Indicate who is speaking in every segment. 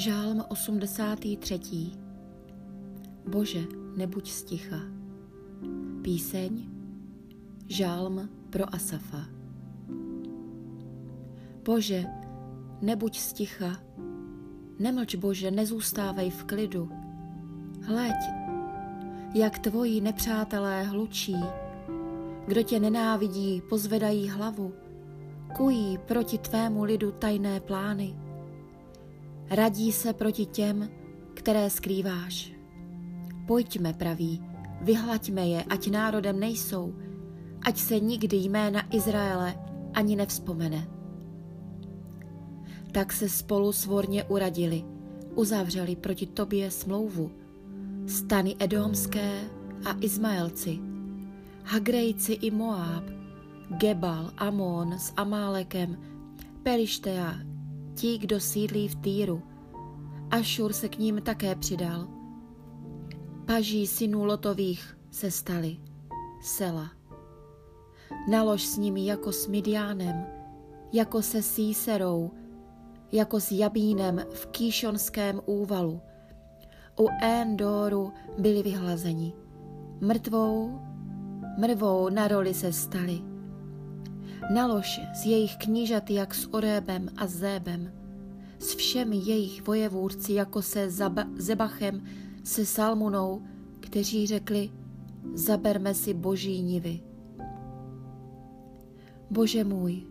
Speaker 1: Žálm 83. Bože, nebuď sticha. Píseň Žálm pro Asafa. Bože, nebuď sticha. Nemlč, Bože, nezůstávej v klidu. Hleď, jak tvoji nepřátelé hlučí. Kdo tě nenávidí, pozvedají hlavu. Kují proti tvému lidu tajné plány radí se proti těm, které skrýváš. Pojďme, praví, vyhlaďme je, ať národem nejsou, ať se nikdy jména Izraele ani nevzpomene. Tak se spolu svorně uradili, uzavřeli proti tobě smlouvu. Stany Edomské a Izmaelci, Hagrejci i Moab, Gebal, Amon s Amálekem, Perištea, ti, kdo sídlí v Týru. Ašur se k ním také přidal. Paží synů Lotových se stali. Sela. Nalož s nimi jako s Midiánem, jako se Síserou, jako s Jabínem v Kýšonském úvalu. U Endoru byli vyhlazeni. Mrtvou, mrvou na roli se stali Nalož z jejich knížaty jak s Orébem a Zébem, s všemi jejich vojevůdci jako se Zab- Zebachem, se Salmunou, kteří řekli, zaberme si boží nivy. Bože můj,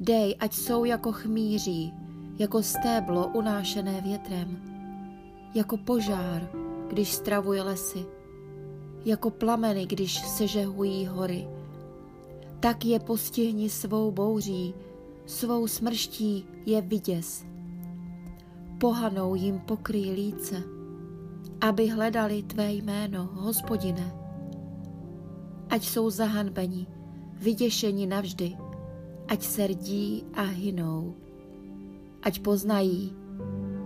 Speaker 1: dej, ať jsou jako chmíří, jako stéblo unášené větrem, jako požár, když stravuje lesy, jako plameny, když sežehují hory, tak je postihni svou bouří, svou smrští je viděs. Pohanou jim pokryj líce, aby hledali tvé jméno, hospodine. Ať jsou zahanbeni, vyděšeni navždy, ať se rdí a hynou. Ať poznají,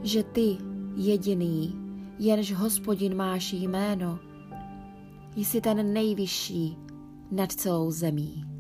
Speaker 1: že ty, jediný, jenž hospodin máš jméno, jsi ten nejvyšší nad celou zemí.